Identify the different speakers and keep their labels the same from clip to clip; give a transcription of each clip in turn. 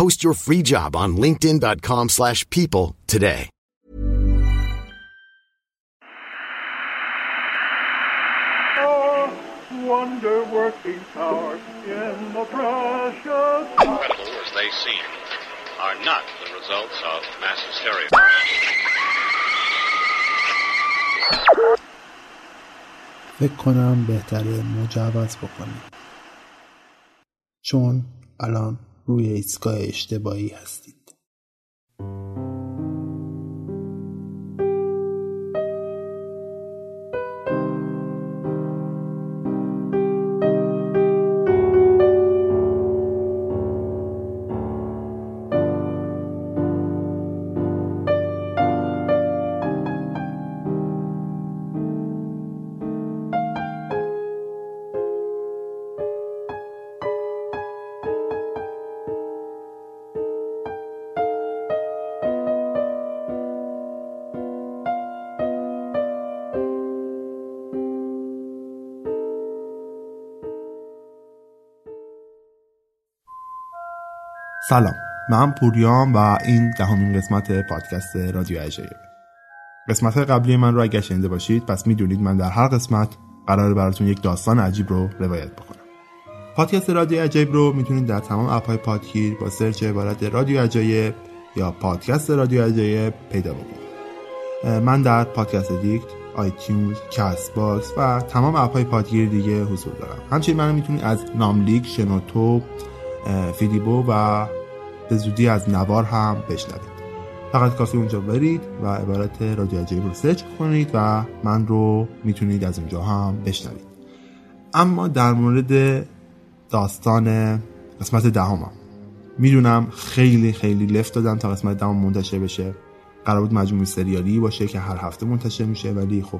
Speaker 1: Post your free job on linkedin.com/people slash people today.
Speaker 2: wonder working power in the precious.
Speaker 3: Incredible as they seem, are not the results of mass hysteria.
Speaker 4: فکر کنم بهتره مجوز بکنیم چون الان روی ایستگاه اشتباهی هستید. سلام. من پوریام و این دهمین قسمت پادکست رادیو عجایب قسمت قبلی من رو اگر شنیده باشید پس می‌دونید من در هر قسمت قرار براتون یک داستان عجیب رو روایت بکنم. پادکست رادیو عجایب رو می‌تونید در تمام app های پادگیر با search عبارت رادیو عجایب یا پادکست رادیو عجایب پیدا بکنید. من در Podcast Addict، iTunes، Castbox و تمام app های پادگیر دیگه حضور دارم. همچنین من می‌تونید از ناملیک، شنوتو، فیلیبو و به زودی از نوار هم بشنوید. فقط کافی اونجا برید و عبارت رادیو عجایب رو سرچ کنید و من رو می‌تونید از اونجا هم بشنوید. اما در مورد داستان قسمت دهمم. می‌دونم خیلی خیلی لفت دادم تا قسمت دهم منتشر بشه. قرار بود مجموعه سریالی باشه که هر هفته منتشر میشه ولی خب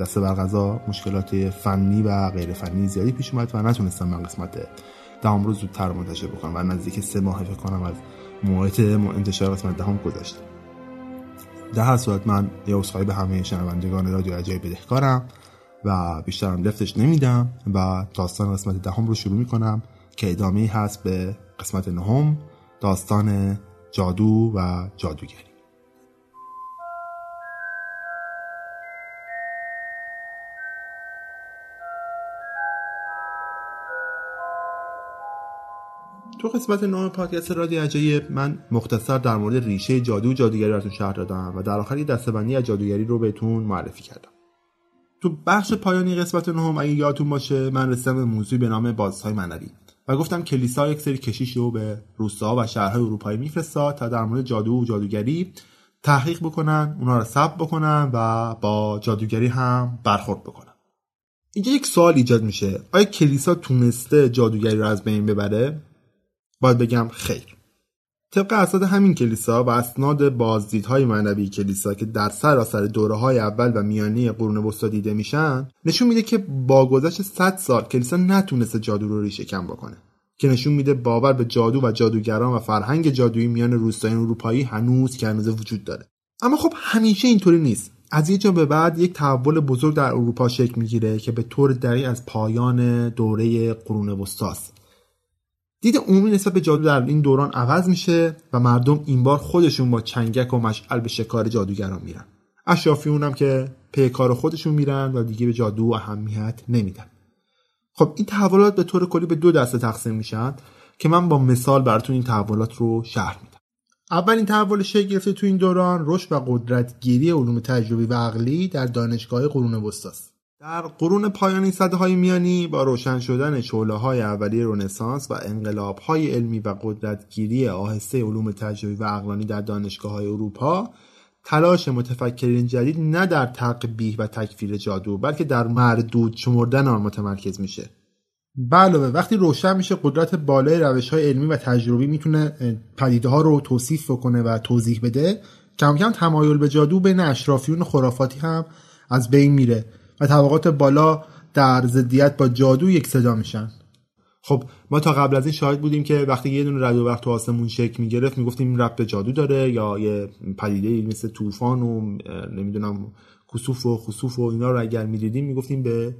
Speaker 4: دست بر غذا مشکلات فنی و غیر فنی زیادی پیش اومد و نتونستم من قسمت دهم رو زودتر منتشر بکنم. و نزدیک سه ماه فکر کنم از موعد انتشار قسمت دهم گذشته. در هر صورت من یه عذرخواهی به همه شنوندگان رادیو عجایب بدهکارم و بیشترم لفتش نمیدم و داستان قسمت دهم رو شروع می‌کنم که ادامه هست به قسمت نهم داستان جادو و جادوگری. تو قسمت نام پادکست رادیو عجایب من مختصر در مورد ریشه جادو و جادوگری براتون شرح دادم و در آخر یه دستبندی از جادوگری رو بهتون معرفی کردم. تو بخش پایانی قسمت نهم اگه یادتون باشه من رسیدم به موضوعی به نام بازهای معنوی و گفتم کلیسا یک سری کشیش رو به روستاها و شهرهای اروپایی میفرستاد تا در مورد جادو و جادوگری تحقیق بکنن اونا رو ثبت بکنن و با جادوگری هم برخورد بکنن. اینجا یک سوال ایجاد میشه. آیا کلیسا تونسته جادوگری رو از بین ببره؟ باید بگم خیر. طبق اسناد همین کلیسا و اسناد بازدیدهای معنوی کلیسا که در سراسر دوره های اول و میانی قرون وسطا دیده میشن نشون میده که با گذشت 100 سال کلیسا نتونسته جادو رو ریشه کم بکنه. که نشون میده باور به جادو و جادوگران و فرهنگ جادویی میان روستایان اروپایی هنوز که هنوز وجود داره. اما خب همیشه اینطوری نیست. از یه جا به بعد یک تحول بزرگ در اروپا شکل می‌گیره که به طور دقیق از پایان دوره قرون وسطاست. دید عمومی نسبت به جادو در این دوران عوض میشه و مردم این بار خودشون با چنگک و مشعل به شکار جادوگران میرن. اشرافیون هم که پی کار خودشون میرن و دیگه به جادو اهمیت نمیدن. خب این تحولات به طور کلی به دو دسته تقسیم میشن که من با مثال براتون این تحولات رو شرح میدم. اولین تحول شکل گرفته تو این دوران رشد و قدرتگیری علوم تجربی و عقلی در دانشگاه قرون وسطاست. در قرون پایانی صده های میانی با روشن شدن شعله های اولیه رنسانس و انقلاب های علمی و قدرتگیری آهسته علوم تجربی و عقلانی در دانشگاه های اروپا تلاش متفکرین جدید نه در تقبیح و تکفیر جادو بلکه در مردود شمردن آن متمرکز میشه. علاوه وقتی روشن میشه قدرت بالای روش های علمی و تجربی می‌تونه پدیده ها رو توصیف بکنه و توضیح بده کم کم تمایل به جادو بین اشرافیون خرافاتی هم از بین میره. و طبقات بالا در ضدیت با جادو یک صدا میشن. خب ما تا قبل از این شاهد بودیم که وقتی یه دونه رد و وقت تو آسمون شکل می‌گرفت می‌گفتیم این رب به جادو داره یا یه پدیده مثل طوفان و نمی‌دونم کسوف و خسوف و اینا رو اگر می‌دیدیم می‌گفتیم به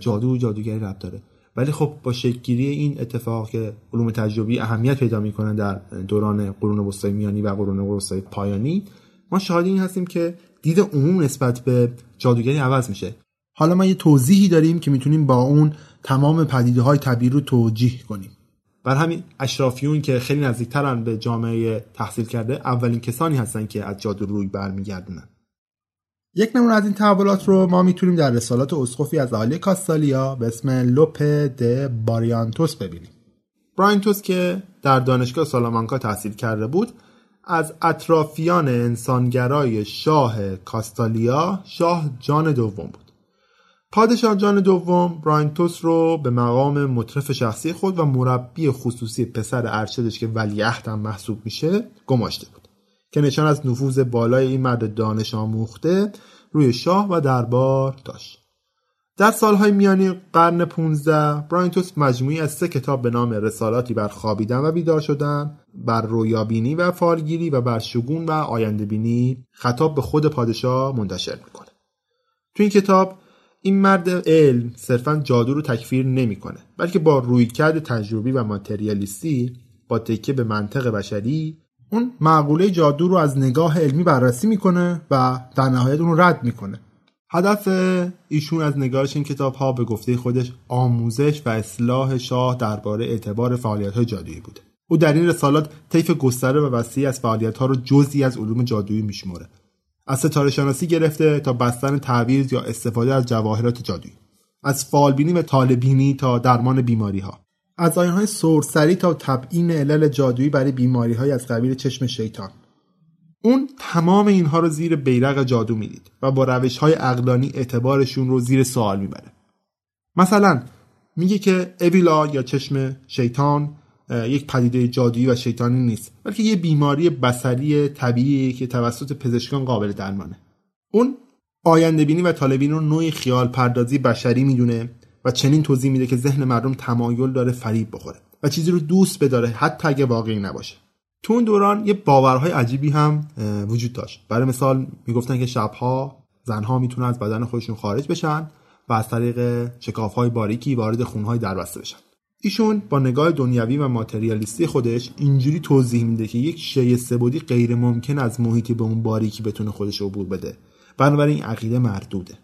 Speaker 4: جادو و جادوگری رب داره. ولی خب با شکلگیری این اتفاق که علوم تجربی اهمیت پیدا می‌کنن در دوران قرون وسطای میانی و قرون وسطای پایانی ما شاهد این هستیم که دید عموم نسبت به جادوگری عوض میشه. حالا ما یه توضیحی داریم که می‌تونیم با اون تمام پدیده های طبیعی رو توجیه کنیم. بر همین اشرافیون که خیلی نزدیکترن به جامعه تحصیل کرده اولین کسانی هستن که از جادو روی برمیگردونن. یک نمونه از این تحولات رو ما می‌تونیم در رسالات اسقفی از اهالی کاستالیا به اسم لوپ د باریانتوس ببینیم. براینتوس که در دانشگاه سالامانکا تحصیل کرده بود از اطرافیان انسانگرای شاه کاستالیا شاه جان دوم بود. پادشاه جان دوم براینتوس رو به مقام مطرف شخصی خود و مربی خصوصی پسر ارشدش که ولیعهد هم محسوب میشه گماشته بود. که نشان از نفوذ بالای این مرد دانش آموخته روی شاه و دربار داشت. در سالهای میانی قرن 15 براینتوس مجموعی از سه کتاب به نام رسالاتی بر خوابیدن و بیدار شدن بر رویابینی و فالگیری و بر شگون و آینده بینی خطاب به خود پادشاه منتشر می‌کنه تو این کتاب این مرد علم صرفا جادو رو تکفیر نمی‌کنه بلکه با رویکرد تجربی و ماتریالیستی با تکیه به منطق بشری اون معقوله جادو رو از نگاه علمی بررسی می‌کنه و در نهایت اون رو رد می‌کنه. هدف ایشون از نگارش این کتاب ها به گفته خودش آموزش و اصلاح شاه درباره اعتبار فعالیت های جادویی بوده. او در این رسالات طیف گستره و وسیعی از فعالیت ها رو جزئی از علوم جادویی میشمره از ستاره شناسی گرفته تا بستن تعویض یا استفاده از جواهرات جادویی. از فالبینی و طالبینی تا درمان بیماری ها از های سرسری تا تبیین علل جادویی برای بیماری های از قبیل چشم شیطان. اون تمام اینها رو زیر بیرق جادو می‌دید و با روش های اقلانی اعتبارشون رو زیر سوال می‌بره. مثلا میگه که اویلا یا چشم شیطان یک پدیده جادویی و شیطانی نیست بلکه یه بیماری بسری طبیعی که توسط پزشکان قابل درمانه. اون آینده بینی و طالبین رو نوعی خیال پردازی بشری می‌دونه و چنین توضیح میده که ذهن مردم تمایل داره فریب بخوره و چیزی رو دوست بداره حتی اگه واقعی نباشه. تو اون دوران یه باورهای عجیبی هم وجود داشت. برای مثال می‌گفتن که شبها زنها می‌تونن از بدن خودشون خارج بشن و از طریق شکافهای باریکی وارد خونهای دربسته بشن. ایشون با نگاه دنیوی و ماتریالیستی خودش اینجوری توضیح میده که یک شی سبودی غیر ممکن از محیطی به اون باریکی بتونه خودش عبور بده. بنابراین این عقیده مردوده.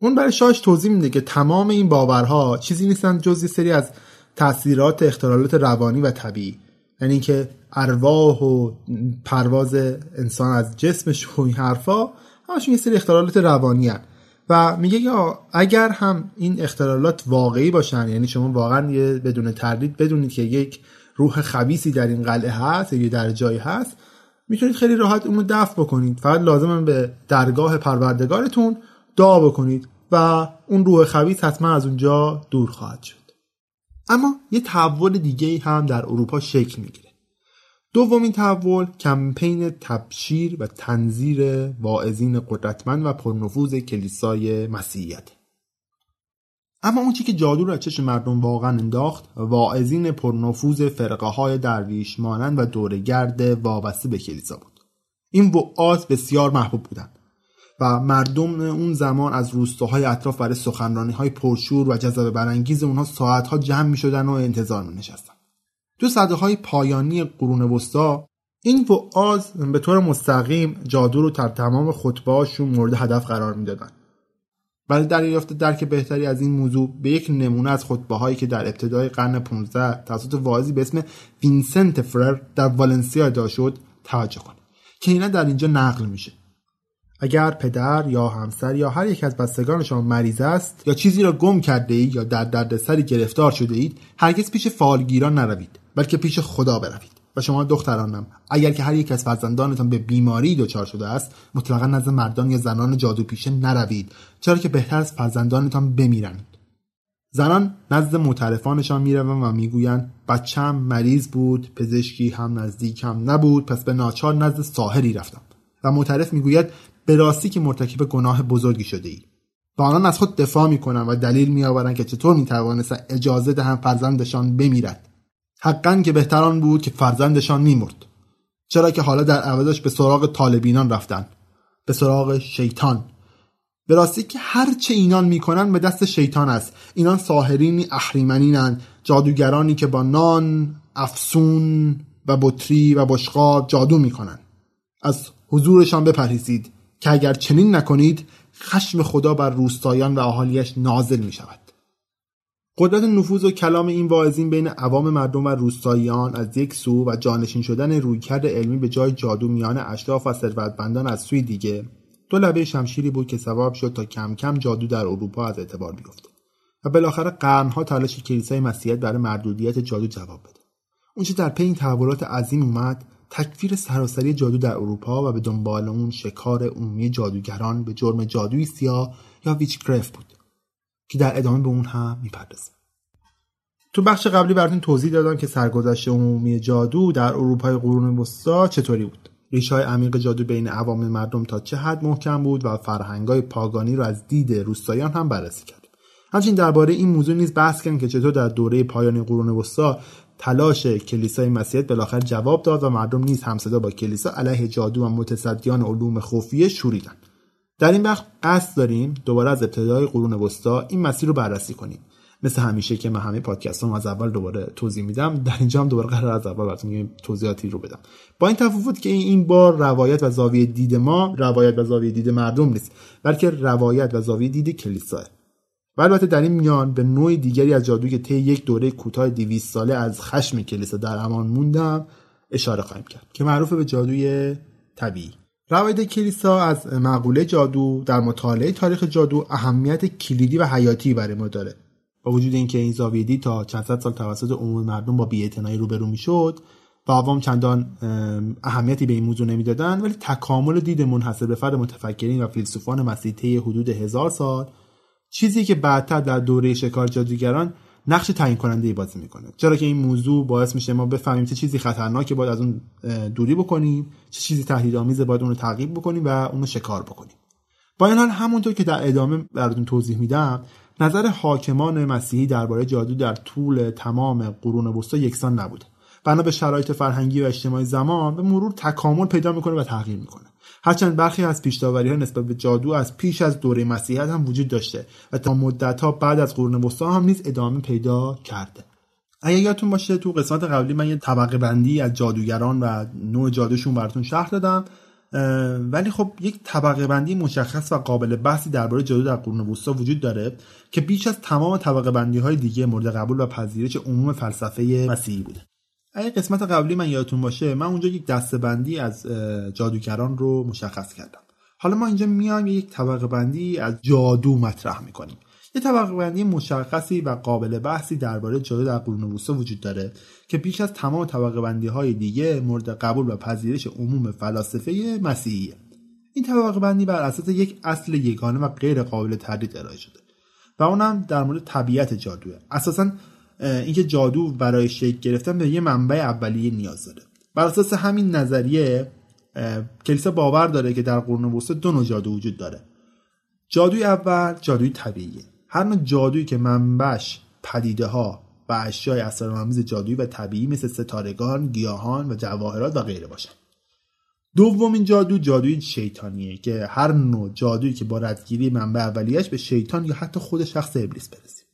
Speaker 4: اون برای شاش توضیح میده که تمام این باورها چیزی نیستن جز یه سری از تاثیرات اختلالات روانی و طبیعی. یعنی اینکه ارواح و پرواز انسان از جسمش و این حرفا همشون یه سری اختلالات روانی هن. و میگه که اگر هم این اختلالات واقعی باشن یعنی شما واقعا یه بدون تردید بدونید که یک روح خبیسی در این قلعه هست یا در جایی هست می‌تونید خیلی راحت اونو دفع بکنید. فقط لازم به درگاه پروردگارتون دعا بکنید و اون روح خبیث حتما از اونجا دور خواهد شد. اما یه تحول دیگه هم در اروپا شکل می‌گیره. دومین تحول کمپین تبشیر و تنظیر واعظین قدرتمند و پرنفوذ کلیسای مسیحیت اما اون که جادو رو از چشم مردم واقعا انداخت واعظین پرنفوذ فرقه های درویش مانند و دورگرد وابسته به کلیسا بود این وعاظ بسیار محبوب بودند و مردم اون زمان از روستاهای اطراف برای سخنرانی های پرشور و جذب برانگیز اونها ساعتها جمع می شدن و انتظار می نشستن. تو صده های پایانی قرون وسطا این وعاظ به طور مستقیم جادو رو در تمام خطبهاشون مورد هدف قرار می‌دادن. ولی در یافته درک بهتری از این موضوع به یک نمونه از خطبه هایی که در ابتدای قرن 15 توسط واعظی به اسم وینسنت فرر در والنسیا ادا شد توجه کنید. که اینا در اینجا نقل میشه. اگر پدر یا همسر یا هر یک از بستگان شما مریض است یا چیزی را گم کرده اید یا در دردسری گرفتار شده اید هرگز پیش فالگیران نروید بلکه پیش خدا بروید. و شما دخترانم اگر که هر یک از فرزندانتان به بیماری دچار شده است مطلقا نزد مردان یا زنان جادو پیشه نروید چرا که بهتر از فرزندانتان بمیرند. زنان نزد معترفانشان می‌روند و می‌گویند بچم مریض بود پزشکی هم نزدیک هم نبود پس به ناچار نزد ساحری رفتم. و معترف می‌گوید به راستی که مرتکب گناه بزرگی شده ای. و آنان از خود دفاع می‌کنند و دلیل میآورند که چطور می‌توانستند اجازه دهند فرزندشان بمیرد. حقا که بهتران بود که فرزندشان میمرد چرا که حالا در عوضش به سراغ طالبینان رفتن به سراغ شیطان. به راستی که هرچه اینان می‌کنن به دست شیطان است. اینان ساحرینی اهریمنینند جادوگرانی که با نان افسون و بطری و بشقاب جادو می‌کنند از حضورشان بپرهیزید. که اگر چنین نکنید خشم خدا بر روستایان و اهالیش نازل می شود. قدرت نفوذ و کلام این واعظین بین عوام مردم و روستاییان از یک سو و جانشین شدن رویکرد علمی به جای جادو میان اشراف و ثروتمندان از سوی دیگه دو لبه شمشیری بود که سبب شد تا کم کم جادو در اروپا از اعتبار بیفته و بالاخره قرنها تلاش کلیسای مسیحیت برای مردودیت جادو جواب بده اونچه در پی این تحولات عظیم اومد تکفیر سراسری جادو در اروپا و به دنبال اون شکار عمومی جادوگران به جرم جادوی سیاه یا ویچکرفت بود که در ادامه به اون هم می‌پردازه. تو بخش قبلی براتون توضیح دادم که سرگذشت عمومی جادو در اروپای قرون وسطا چطوری بود. ریشه های عمیق جادو بین عوام مردم تا چه حد محکم بود و فرهنگای پاگانی رو از دید روستاییان هم بررسی کردیم. همچنین درباره این موضوع نیز بحث کردیم که چطور در دوره پایانی قرون وسطا تلاش کلیسای مسیحیت بالاخره جواب داد و مردم نیز همصدا با کلیسا علیه جادو و متصدیان علوم خفیه شوریدند. در این وقت قصد داریم دوباره از ابتدای قرون وسطا این مسیر رو بررسی کنیم. مثل همیشه که من همه پادکست هم از اول دوباره توضیح میدم در اینجا هم دوباره قرار از اول براتون توضیحاتی رو بدم. با این تفاوت که این بار روایت و زاویه دید ما روایت و زاویه دید مردم نیست بلکه روایت و زاویه دید کلیساه. و البته در این میان به نوع دیگری از جادو که طی یک دوره کوتاه 200 ساله از خشم کلیسا در امان موندم اشاره خواهیم کرد که معروف به جادوی طبیعی. روایت کلیسا از مقوله جادو در مطالعه تاریخ جادو اهمیت کلیدی و حیاتی برای ما داره. با وجود اینکه این زاویه تا چند سال توسط عموم مردم با بی‌اعتنایی روبرو می‌شد و عوام چندان اهمیتی به این موضوع نمی‌دادند ولی تکامل دید منحصر به فرد متفکرین و فیلسوفان مسیحی حدود هزار سال چیزی که بعدتر در دوره شکار جادوگران نقش تعیین کننده ای بازی می‌کنه. چرا که این موضوع باعث میشه ما بفهمیم چه چیزی خطرناکه باید از اون دوری بکنیم چه چیزی تهدیدآمیزه باید اون رو تعقیب بکنیم و اون رو شکار بکنیم. با این حال همونطور که در ادامه براتون توضیح میدم نظر حاکمان مسیحی درباره جادو در طول تمام قرون وسطا یکسان نبوده بنا به شرایط فرهنگی و اجتماعی زمان به مرور تکامل پیدا می‌کنه و تغییر می‌کنه. هرچند برخی از پیشداوری ها نسبت به جادو از پیش از دوره مسیحیت هم وجود داشته و تا مدت ها بعد از قرون وسطا هم نیز ادامه پیدا کرده. اگر یادتون باشه تو قسمت قبلی من یه طبقه بندی از جادوگران و نوع جادوشون براتون شرح دادم ولی خب یک طبقه بندی مشخص و قابل بحثی درباره جادو در قرون وسطا وجود داره که بیش از تمام طبقه بندی های دیگه مورد قبول و پذیرش عموم فلسفه مسیحی بوده. اگه قسمت قبلی من یادتون باشه من اونجا یک دستبندی از جادوگران رو مشخص کردم. حالا ما اینجا میایم یک طبقه بندی از جادو مطرح می‌کنیم. یه طبقه بندی مشخصی و قابل بحثی درباره جادو در قرون وسطا وجود داره که پیش از تمام طبقه بندی های دیگه مورد قبول و پذیرش عموم فلاسفه مسیحیه. این طبقه بندی بر اساس یک اصل یگانه و غیر قابل تردید ارائه شده و اونم در مورد طبیعت جادوه. اساسا اینکه جادو برای شکل گرفتن به یه منبع اولیه نیاز داره. بر اساس همین نظریه کلیسا باور داره که در قرون وسطا دو نوع جادو وجود داره. جادوی اول جادوی طبیعیه. هر نوع جادویی که منبعش پدیده ها و اشیای اسرارآمیز جادویی و طبیعی مثل ستارگان، گیاهان و جواهرات و غیره باشن. دومین جادو جادوی شیطانیه که هر نوع جادویی که با ردگیری منبع اولیش به شیطان یا حتی خود شخص ابلیس برسیم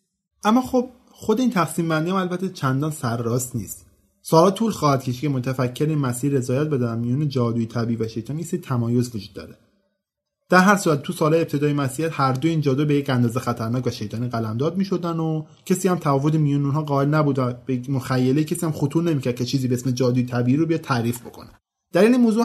Speaker 4: اما خب خود این تقسیم بندی هم البته چندان سرراست نیست. سالا طول خواهد کشید که متفکر این مسیر رضایت بدن میون جادوی طبیعی و شیطان یه تمایز وجود داره. در هر صورت تو سال ابتدای مسیحیت هر دو این جادو به یک اندازه خطرناک و شیطانی قلمداد می‌شدن و کسی هم تعاود میون اونها قائل نبود به مخیله کسی هم خطور نمی‌کرد که چیزی به اسم جادوی طبیعی رو بیا تعریف بکنه. در این موضوع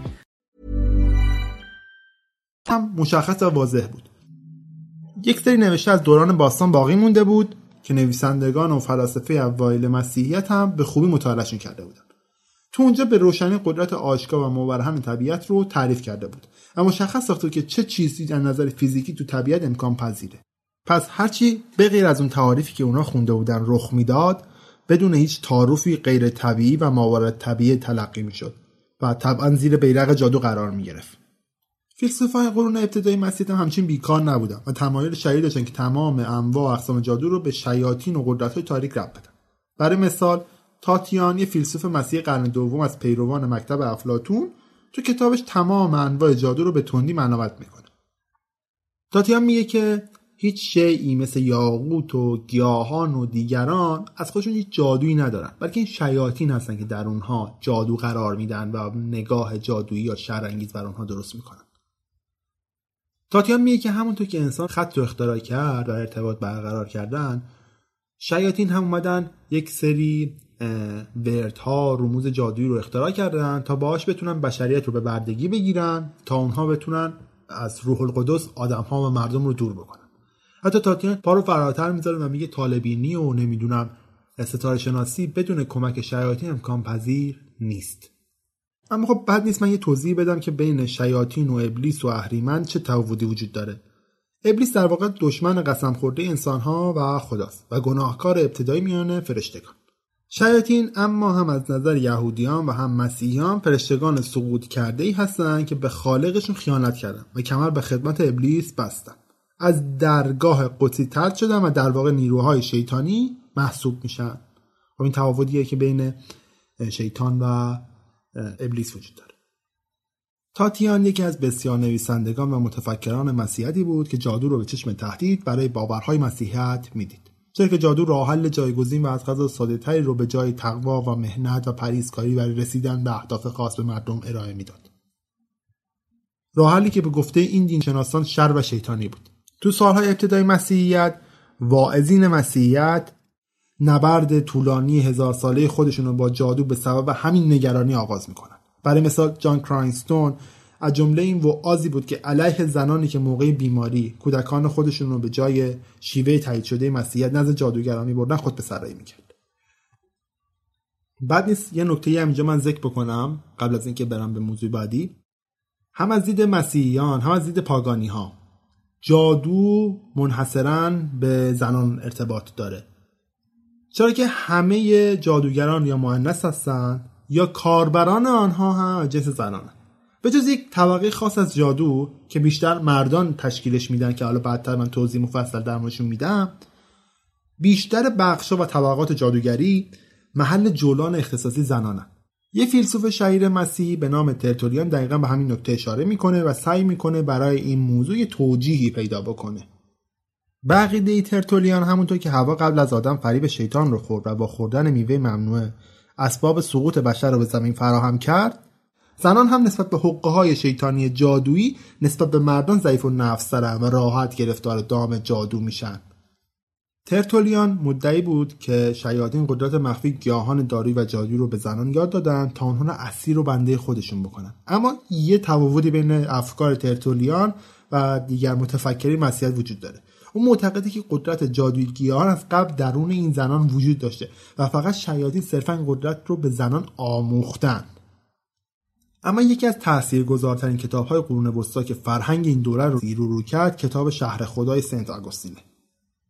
Speaker 4: هم مشخص و واضح بود. یک سری نوشته از دوران باستان باقی مونده بود که نویسندگان و فلاسفه اوایل مسیحیت هم به خوبی مطالعهشون کرده بودن. تو اونجا به روشنی قدرت آشکار و مبرهن طبیعت رو تعریف کرده بود و مشخص ساخته که چه چیزی از نظر فیزیکی تو طبیعت امکان پذیره. پس هرچی به غیر از اون تعاریفی که اونا خونده بودن رخ می‌داد بدون هیچ تعارفی غیر طبیعی و ماورد طبیعی تلقی می‌شد و طبعا زیر بیرق جادو قرار می گرفت. فیلسوفای قرون ابتدایی مسیحیت هم همچین بیکار نبودن و تمایل شدید داشتن که تمام انواع و اقسام جادو رو به شیاطین و قدرت‌های تاریک ربط بدن. برای مثال تاتیان یه فیلسوف مسیحی قرن دوم از پیروان مکتب افلاتون تو کتابش تمام انواع جادو رو به تندی منابت می‌کنه. تاتیان میگه که هیچ شیعی مثل یاقوت و گیاهان و دیگران از خودشون هیچ جادویی ندارن بلکه این شیاطین هستن که در اونها جادو قرار میدن و نگاه جادویی یا شرانگیز بر اونها درست می‌کنن تاتیان میگه که همونطور که انسان خط رو اختراع کرد و ارتباط برقرار کردن شیاطین هم اومدن یک سری وردها رموز جادویی رو اختراع کردن تا باهاش بتونن بشریت رو به بردگی بگیرن تا اونها بتونن از روح القدس آدم ها و مردم رو دور بکنن. حتی تاتیان پا رو فراتر می‌ذاره و میگه طالبینی و نمی‌دونم ستاره شناسی بدون کمک شیاطین امکان پذیر نیست. اما خب بد نیست من یه توضیح بدم که بین شیاطین و ابلیس و اهریمن چه تفاوتی وجود داره. ابلیس در واقع دشمن قسم خورده انسانها و خداست و گناهکار ابتدایی میانه فرشتگان. شیاطین اما هم از نظر یهودیان و هم مسیحیان فرشتگان سقوط کرده ای هستن که به خالقشون خیانت کردن و کمر به خدمت ابلیس بستن. از درگاه قدسی ترد شدن و در واقع نیروهای شیطانی محسوب میشن. و این تفاوتیه که بین شیطان و ابلیس وجود داره. تاتیان یکی از بسیار نویسندگان و متفکران مسیحیتی بود که جادو رو به چشم تهدید برای باورهای مسیحیت می‌دید. چرا که جادو راه حل جایگزین و از غذا ساده رو به جای تقوا و مهنت و پریزکاری برای رسیدن به اهداف خاص به مردم ارائه می‌داد. راه حلی که به گفته این دین شناسان شر و شیطانی بود. تو سالهای ابتدای مسیحیت واعظین مسیحیت نبرد طولانی هزار ساله خودشون رو با جادو به سبب همین نگرانی آغاز می‌کنن. برای مثال جان کراینستون از جمله این وعازی بود که علیه زنانی که موقع بیماری کودکان خودشون رو به جای شیوه تایید شده مسیحیت نزد جادوگران میبردن خود به سرایی می‌کرد. بعد نیست یه نکته هم اینجا من ذکر بکنم قبل از اینکه برم به موضوع بعدی. هم از دید مسیحیان هم از دید پاگانی ها جادو منحصرا به زنان ارتباط داره. چرا که همه جادوگران یا مؤنث هستن یا کاربران آنها هم جنس زنانه به جز یک طبقه خاص از جادو که بیشتر مردان تشکیلش میدن که حالا بعدتر من توضیح مفصل در موردشون میدم بیشتر بخشا و طبقات جادوگری محل جولان اختصاصی زنانه یه فیلسوف شهیر مسیحی به نام ترتولیان دقیقا به همین نکته اشاره می‌کنه و سعی می‌کنه برای این موضوع توجیهی پیدا بکنه. بقیده ترتولیان همونطور که هوا قبل از آدم فریب شیطان رو خورد و با خوردن میوه ممنوعه. اسباب سقوط بشر رو به زمین فراهم کرد. زنان هم نسبت به حقه های شیطانی جادویی نسبت به مردان ضعیف و نفسرن و راحت گرفتار دام جادو میشن. ترتولیان مدعی بود که شیاطین قدرت مخفی گیاهان دارویی و جادویی رو به زنان یاد دادن تا آنها اسیر و بنده خودشون بکنن. اما یه تفاوتی بین افکار ترتولیان و دیگر متفکرین مسیحیت وجود داره. اون معتقده که قدرت جادویی گیاهان از قبل درون این زنان وجود داشته و فقط شیاطین صرفا قدرت رو به زنان آموختن. اما یکی از تاثیرگذارترین کتاب‌های قرون وسطا که فرهنگ این دوره رو زیر رو کرد کتاب شهر خدای سنت آگوستینه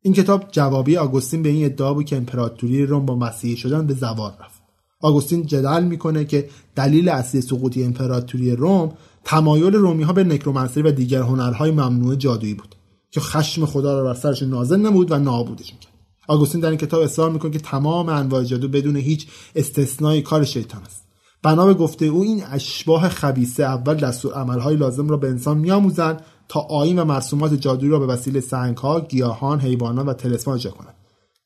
Speaker 4: این کتاب جوابی آگوستین به این ادعا بود که امپراتوری روم با مسیحی شدن به زوال رفت. آگوستین جدل می‌کنه که دلیل اصلی سقوطی امپراتوری روم تمایل رومی ها به نکرومنسری و دیگر هنرهای ممنوع جادویی بود. که خشم خدا را بر سرش نازل نمود و نابودش می‌کرد. آگوستین در این کتاب اصرار می‌کنه که تمام انواع جادو بدون هیچ استثنایی کار شیطان است. بنا به گفته او این اشباه خبیسه اول دستور عملهای لازم را به انسان میآموزند تا آیین و مرسومات جادویی را به وسیله سنگها گیاهان حیوانات و تلسمان اجرا کنند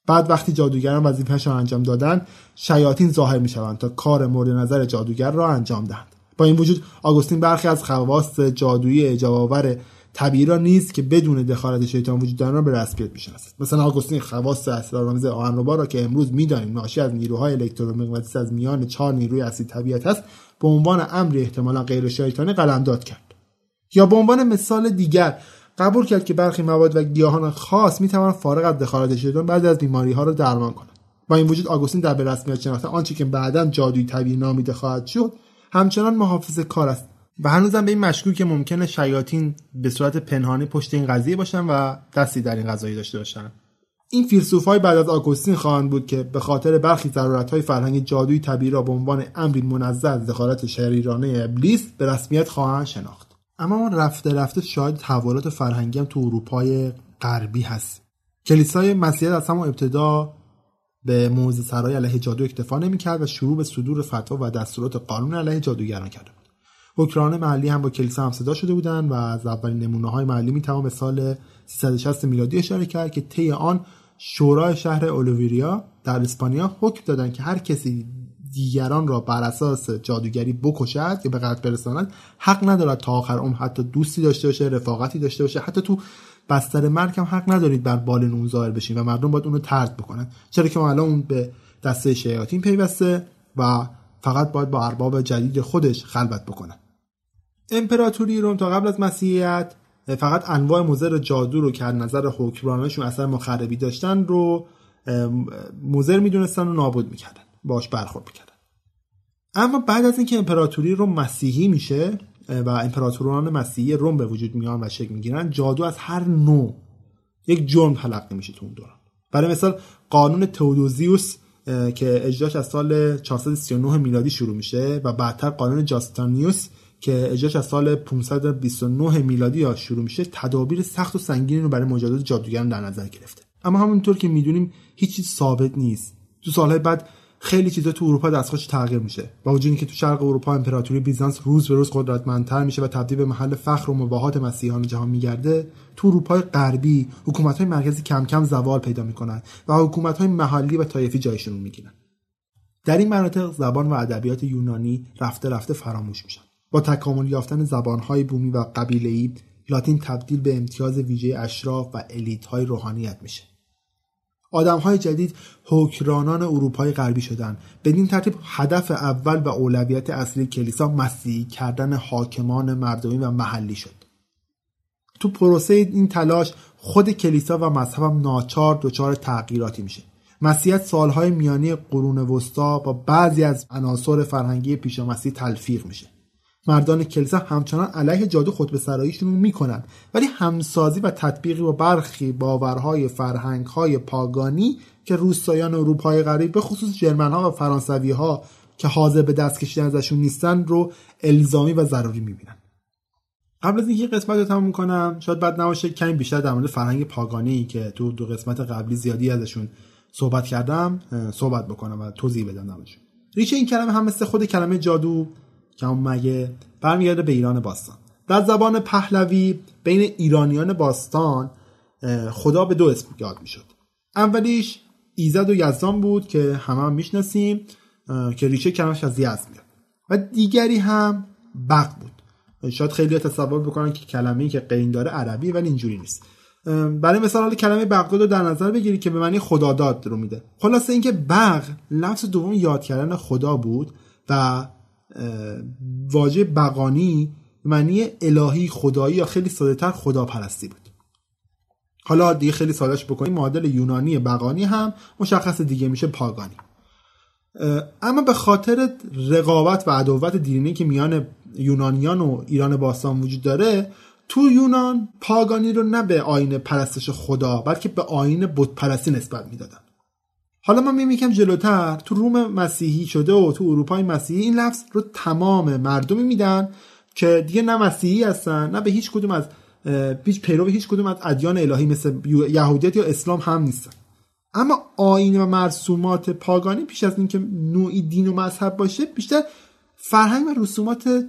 Speaker 4: بعد وقتی جادوگران وظیفهشان را انجام دادند شیاطین ظاهر می‌شوند تا کار مورد نظر جادوگر را انجام دهند. با این وجود آگوستین برخی از خواص جادویی اجاباور طبیعی را نیست که بدون دخالت شیطان وجود دارن را به رسمیت می‌شناسد مثلا آگوستین خواص اسرارآمیز آهنربا را که امروز می‌دانیم ناشی از نیروهای الکترومغناطیسی از میان چهار نیروی اصلی طبیعت است به عنوان امری احتمالا غیر شیطانی قلمداد کرد. یا به عنوان مثال دیگر قبول کرد که برخی مواد و گیاهان خاص می‌توانند فارغ از دخالت شیطان بعضی از بیماری ها را درمان کنند. با این وجود آگوستین در به رسمیت شناختن آنچه که بعدا جادوی طبیعی نامیده خواهد شد همچنان محافظ کار است. و هنوزم به این مشکوک که ممکنه شیاطین به صورت پنهانی پشت این قضیه باشن و دستی در این قضایی داشته باشن. این فیلسوف های بعد از آگوستین خواهند بود که به خاطر برخی ضرورت های فرهنگ جادوی طبیعی را به عنوان امری منزه از دخالت شریرانه ابلیس به رسمیت خواهند شناخت. اما ما رفته رفته شاید تحولات فرهنگی هم تو اروپای غربی هست. کلیسای مسیحیت از همون ابتدا به موزه سرای علیه جادو اکتفا نمی‌کرد و شروع به صدور فتوا و دستورات قانون علیه جادوگران کرده بود حکران محلی هم با کلیسا هم صدا شده بودند و از اولین نمونه های محلی می‌توان به سال 360 میلادی اشاره کرد که طی آن شورای شهر اولویریا در اسپانیا حکم دادند که هر کسی دیگران را بر اساس جادوگری بکشد یا به قتل برساند حق ندارد تا آخر عمر حتی دوستی داشته باشه رفاقتی داشته باشه. حتی تو بستر مرگ هم حق ندارید بر بال اون ظاهر بشین و مردم باید اونو ترد بکنن. چرا که الان اون به دسته شیاطین پیوسته و فقط باید با ارباب جدید خودش خلوت بکنه امپراتوری روم تا قبل از مسیحیت فقط انواع مضر جادو رو که از نظر حکمرانشون اثر مخربی داشتن رو مضر می‌دونستن و نابود می‌کردن. باش برخورد می‌کردن. اما بعد از اینکه امپراتوری روم مسیحی میشه و امپراتوران مسیحی روم به وجود میان و شکل می‌گیرن جادو از هر نوع یک جرم تلقی میشه تو اون دوران. برای مثال قانون تودوزیوس که اجراش از سال 439 میلادی شروع میشه و بعدتر قانون جاستانیوس که اجراش از سال 529 میلادی شروع میشه تدابیر سخت و سنگینی رو برای مجازات جادوگران در نظر گرفته. اما همونطور که می‌دونیم هیچ چیز ثابت نیست. تو سالهای بعد خیلی چیزا تو اروپا دستخوش تغییر میشه. با وجود اینکه تو شرق اروپا امپراتوری بیزانس روز به روز قدرتمندتر میشه و تبدیل به محل فخر و مباهات مسیحیان جهان میگرده تو اروپای غربی حکومت های مرکزی کم کم زوال پیدا می‌کنن و حکومت های محلی و طایفی جایشون می‌گیرن. در این مناطق زبان و ادبیات یونانی رفته رفته فراموش میشن. با تکامل یافتن زبانهای بومی و قبیله‌ای لاتین تبدیل به امتیاز ویژه اشراف و الیت‌های روحانیت میشه. آدمهای جدید حکرانان اروپای غربی شدند بدین ترتیب هدف اول و اولویت اصلی کلیسا مسیحی کردن حاکمان مردمی و محلی شد. تو پروسه این تلاش خود کلیسا و مذهبم ناچار دچار تغییراتی میشه. مسیحیت سالهای میانی قرون وسطا با بعضی از عناصر فرهنگی پیش مسیح تلفیق میشه. مردان کلیسا همچنان علیه جادو خطبه سراییشون می‌کنن. ولی همسازی و تطبیقی با برخی باورهای فرهنگهای پاگانی که روستایان اروپای غریب به خصوص جرمن ها و فرانسوی ها که حاضر به دست کشیدن ازشون نیستن رو الزامی و ضروری می‌بینن. قبل از اینکه قسمت رو تموم کنم شاید بد نباشه کمی بیشتر در مورد فرهنگ پاگانی که تو دو قسمت قبلی زیادی ازشون صحبت کردم صحبت بکنم و توضیح بدم نباشه. ریشه این کلمه هم مثل خود کلمه جادو که مگه برمیگرده به ایران باستان. در زبان پهلوی بین ایرانیان باستان خدا به دو اسم یاد می‌شد. اولیش ایزد و یزدان بود که همه هم می‌شناسیم که ریشه کلمش از یزد میاد. و دیگری هم بق بود. شاید خیلی تصور بکنن که کلمه که قین داره عربی ولی اینجوری نیست. برای مثال حالا کلمه بغداد رو در نظر بگیرید که به معنی خداداد رو میده. خلاصه اینکه بغ لفظ دوم یاد کردن خدا بود و واژه بقانی معنی الهی خدایی یا خیلی ساده تر خداپرستی بود. حالا دیگه خیلی سادهش بکنیم. معادل یونانی بقانی هم مشخص دیگه میشه پاگانی. اما به خاطر رقابت و عداوت دینی که میان یونانیان و ایران باستان وجود داره تو یونان پاگانی رو نه به آین پرستش خدا بلکه به آین بت پرستی نسبت می‌دادن. حالا ما میگیم یکم جلوتر تو روم مسیحی شده و تو اروپای مسیحی این لفظ رو تمام مردمی میدن که دیگه نه مسیحی هستن نه به هیچ کدوم از هیچ پیرو هیچ کدوم از ادیان الهی مثل یهودیت یا اسلام هم نیستن. اما آین و مرسومات پاگانی پیش از اینکه نوعی دین و مذهب باشه بیشتر فرهنگ و رسومات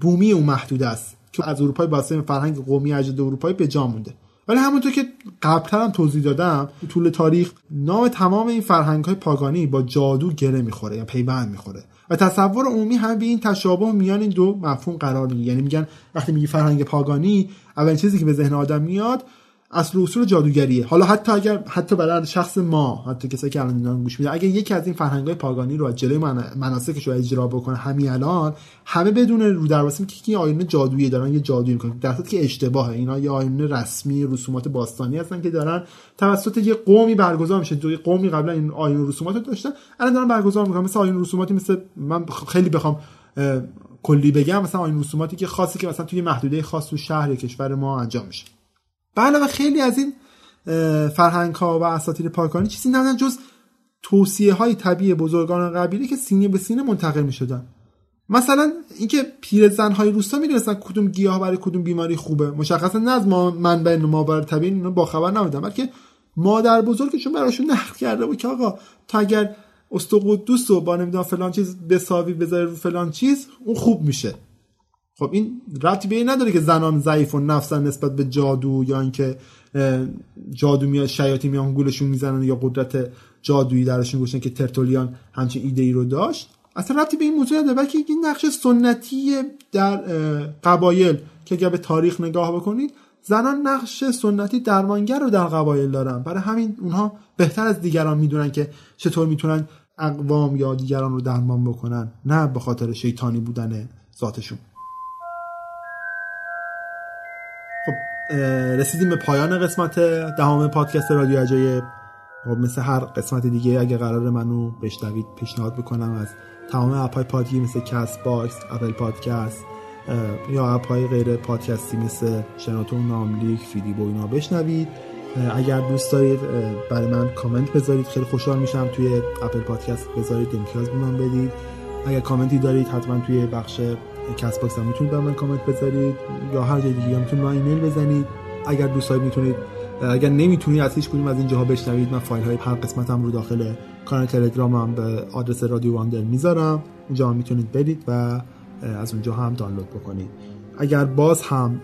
Speaker 4: بومی اون محدود است که از اروپای باستانی فرهنگ قومی اجداد اروپایی به جا مونده. ولی همونطور که قبلتر هم توضیح دادم طول تاریخ نام تمام این فرهنگ های پاگانی با جادو گره می‌خوره یا پیوند می‌خوره. و تصور عمومی هم به این تشابه میان این دو مفهوم قرار می‌گیره. یعنی میگن وقتی میگی فرهنگ پاگانی اولین چیزی که به ذهن آدم میاد اصل اصول جادوگریه. حالا حتی اگر حتی برای شخص ما حتی کسایی که الان گوش میدن اگه یکی از این فرهنگ‌های پاگانی رو از جلوی من... مناسکش رو اجرا بکنه همین الان همه بدون رو درواسی که این آینه جادویی دارن یه جادویی می‌کنن. در که اشتباهه. اینا یه آینه رسمی رسومات باستانی هستن که دارن. توسط یه قومی برگزار میشه. دو قومی قبلا این آینه رسومات رو داشتن الان دارن برگزار می‌کنن. مثل آینه رسوماتی مثل من خیلی بخوام کلی بگم. مثلا آینه رسوماتی که خاصی که مثلا توی محدوده خاص تو شهر کشور ما انجام میشه. و خیلی از این فرهنگ ها و اساطیر پاکانی چیزی ندارن جز توصیه های طبیعی بزرگان قبیله که سینه به سینه منتقل می شدن مثلا اینکه پیرزن های روستا می‌دونستن کدوم گیاه برای کدوم بیماری خوبه. مشخصا نه از ما منبع ماور طبیعی اینو با خبر نبودن بلکه مادر بزرگشون براشون نقل کرده بود که آقا تا اگر استقدوس رو با نمی‌دونم فلان چیز بساوی بذاره رو فلان چیز اون خوب میشه. خب این ربطی به این نداره که زنان ضعیف و نفسن نسبت به جادو یا اینکه جادو میاد شیاطین میان گولشون می‌زنن یا قدرت جادویی درشون گوشن که ترتولیان همچین ایده ای رو داشت. اصلا ربطی به این موضوع نداره بلکه این نقش سنتی در قبایل که اگر به تاریخ نگاه بکنید زنان نقش سنتی درمانگر رو در قبایل دارن. برای همین اونها بهتر از دیگران می‌دونن که چطور می‌تونن اقوام یا دیگران رو درمان بکنن نه به خاطر شیطانی بودن ذاتشون. رسیدیم به پایان قسمت دهم پادکست رادیو عجایب خب مثل هر قسمت دیگه اگه قرار منو بشنوید پیشنهاد بکنم از تمام app ای پادگیر مثل Castbox Apple Podcast یا app ای غیر پادکستی مثل شنوتو ناملیک فیدیبو اینا بشنوید. اگر دوست دارید برای من کامنت بذارید. خیلی خوشحال میشم توی Apple Podcast بذارید امتیاز به من بدید. اگر کامنتی دارید حتما توی بخش Castbox هم می‌تونید برای من کامنت بذارید یا هر جای دیگه می‌تونید من ایمیل بزنید. اگر دوست دارید می‌تونید اگر نمی‌تونید از هیچ کدوم از این جاها بشنوید من فایل های هر هم رو داخل کانال تلگرام هم به آدرس Radio Wonder می‌ذارم. اونجا هم می‌تونید برید و از اونجا هم دانلود بکنید. اگر باز هم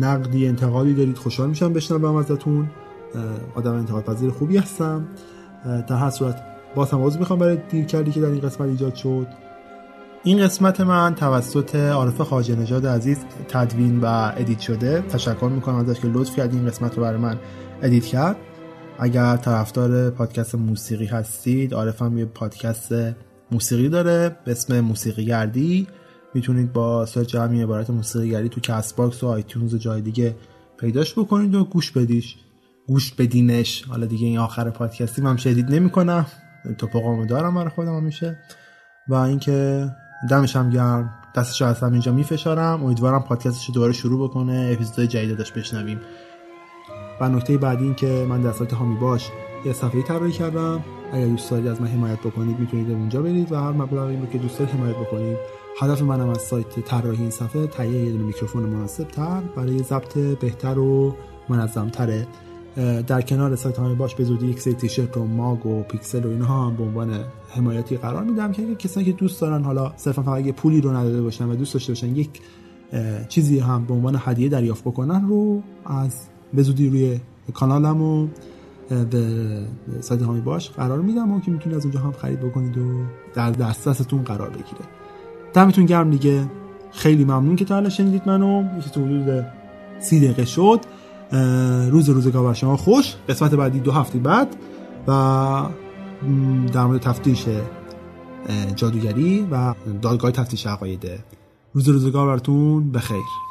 Speaker 4: نقدی انتقادی دارید خوشحال میشم بشنوم ازتون. آدم انتقاد پذیر خوبی هستم. در هر صورت باز هم عذر می‌خوام برای دیر کردی که در این قسمت ایجاد شد. این قسمت من توسط عارف خواجه نژاد عزیز تدوین و edit شده. تشکر می‌کنم ازش که لطف کرد این قسمت رو برای من edit کرد. اگر طرفدار پادکست موسیقی هستید عارف هم یه پادکست موسیقی داره به اسم موسیقی گردی. می‌تونید با search همین عبارت موسیقی گردی تو Castbox و iTunes و جای دیگه پیداش بکنید و گوش بدیش. گوش بدینش. حالا دیگه این آخر پادکستی من شدید نمی‌کنم. تپقامو دارم برای خودم میشه و اینکه دمش هم گرم دستش از اینجا. میفشارم. امیدوارم پادکستش دوباره شروع بکنه. اپیزود جدید داشت بشنویم. و نکته بعدی این که من در سایت حامی باش یه صفحه طراحی کردم. اگر دوست دارید از من حمایت بکنید می‌تونید اونجا برید و هر مبلغی رو که دوست دارید حمایت بکنید. هدف منم از سایت طراحی این صفحه تهیه یه میکروفون مناسب تر برای ضبط بهتر و منظم تره در کنار سایت های باش به زودی یک سری تیشرت و ماگ و پیکسل و اینها هم به عنوان حمایتی قرار میدم که کسانی که دوست دارن حالا صرفا فقط یه پولی رو نداده باشن و دوست داشته باشن یک چیزی هم به عنوان هدیه دریافت بکنن رو از به زودی روی کانالم و به سایت هامی باش قرار میدم و که می‌تونید از اونجا هم خرید بکنید و در دسترستون قرار بگیره. دمتون گرم دیگه. خیلی ممنون که تا حالا شنیدید منو. یکی تو حدود سی دقیقه شد. روز روزگار بر شما خوش قسمت بعدی دو هفته بعد و در مورد تفتیش جادوگری و دادگاه تفتیش عقاید. روز روزگار براتون بخیر.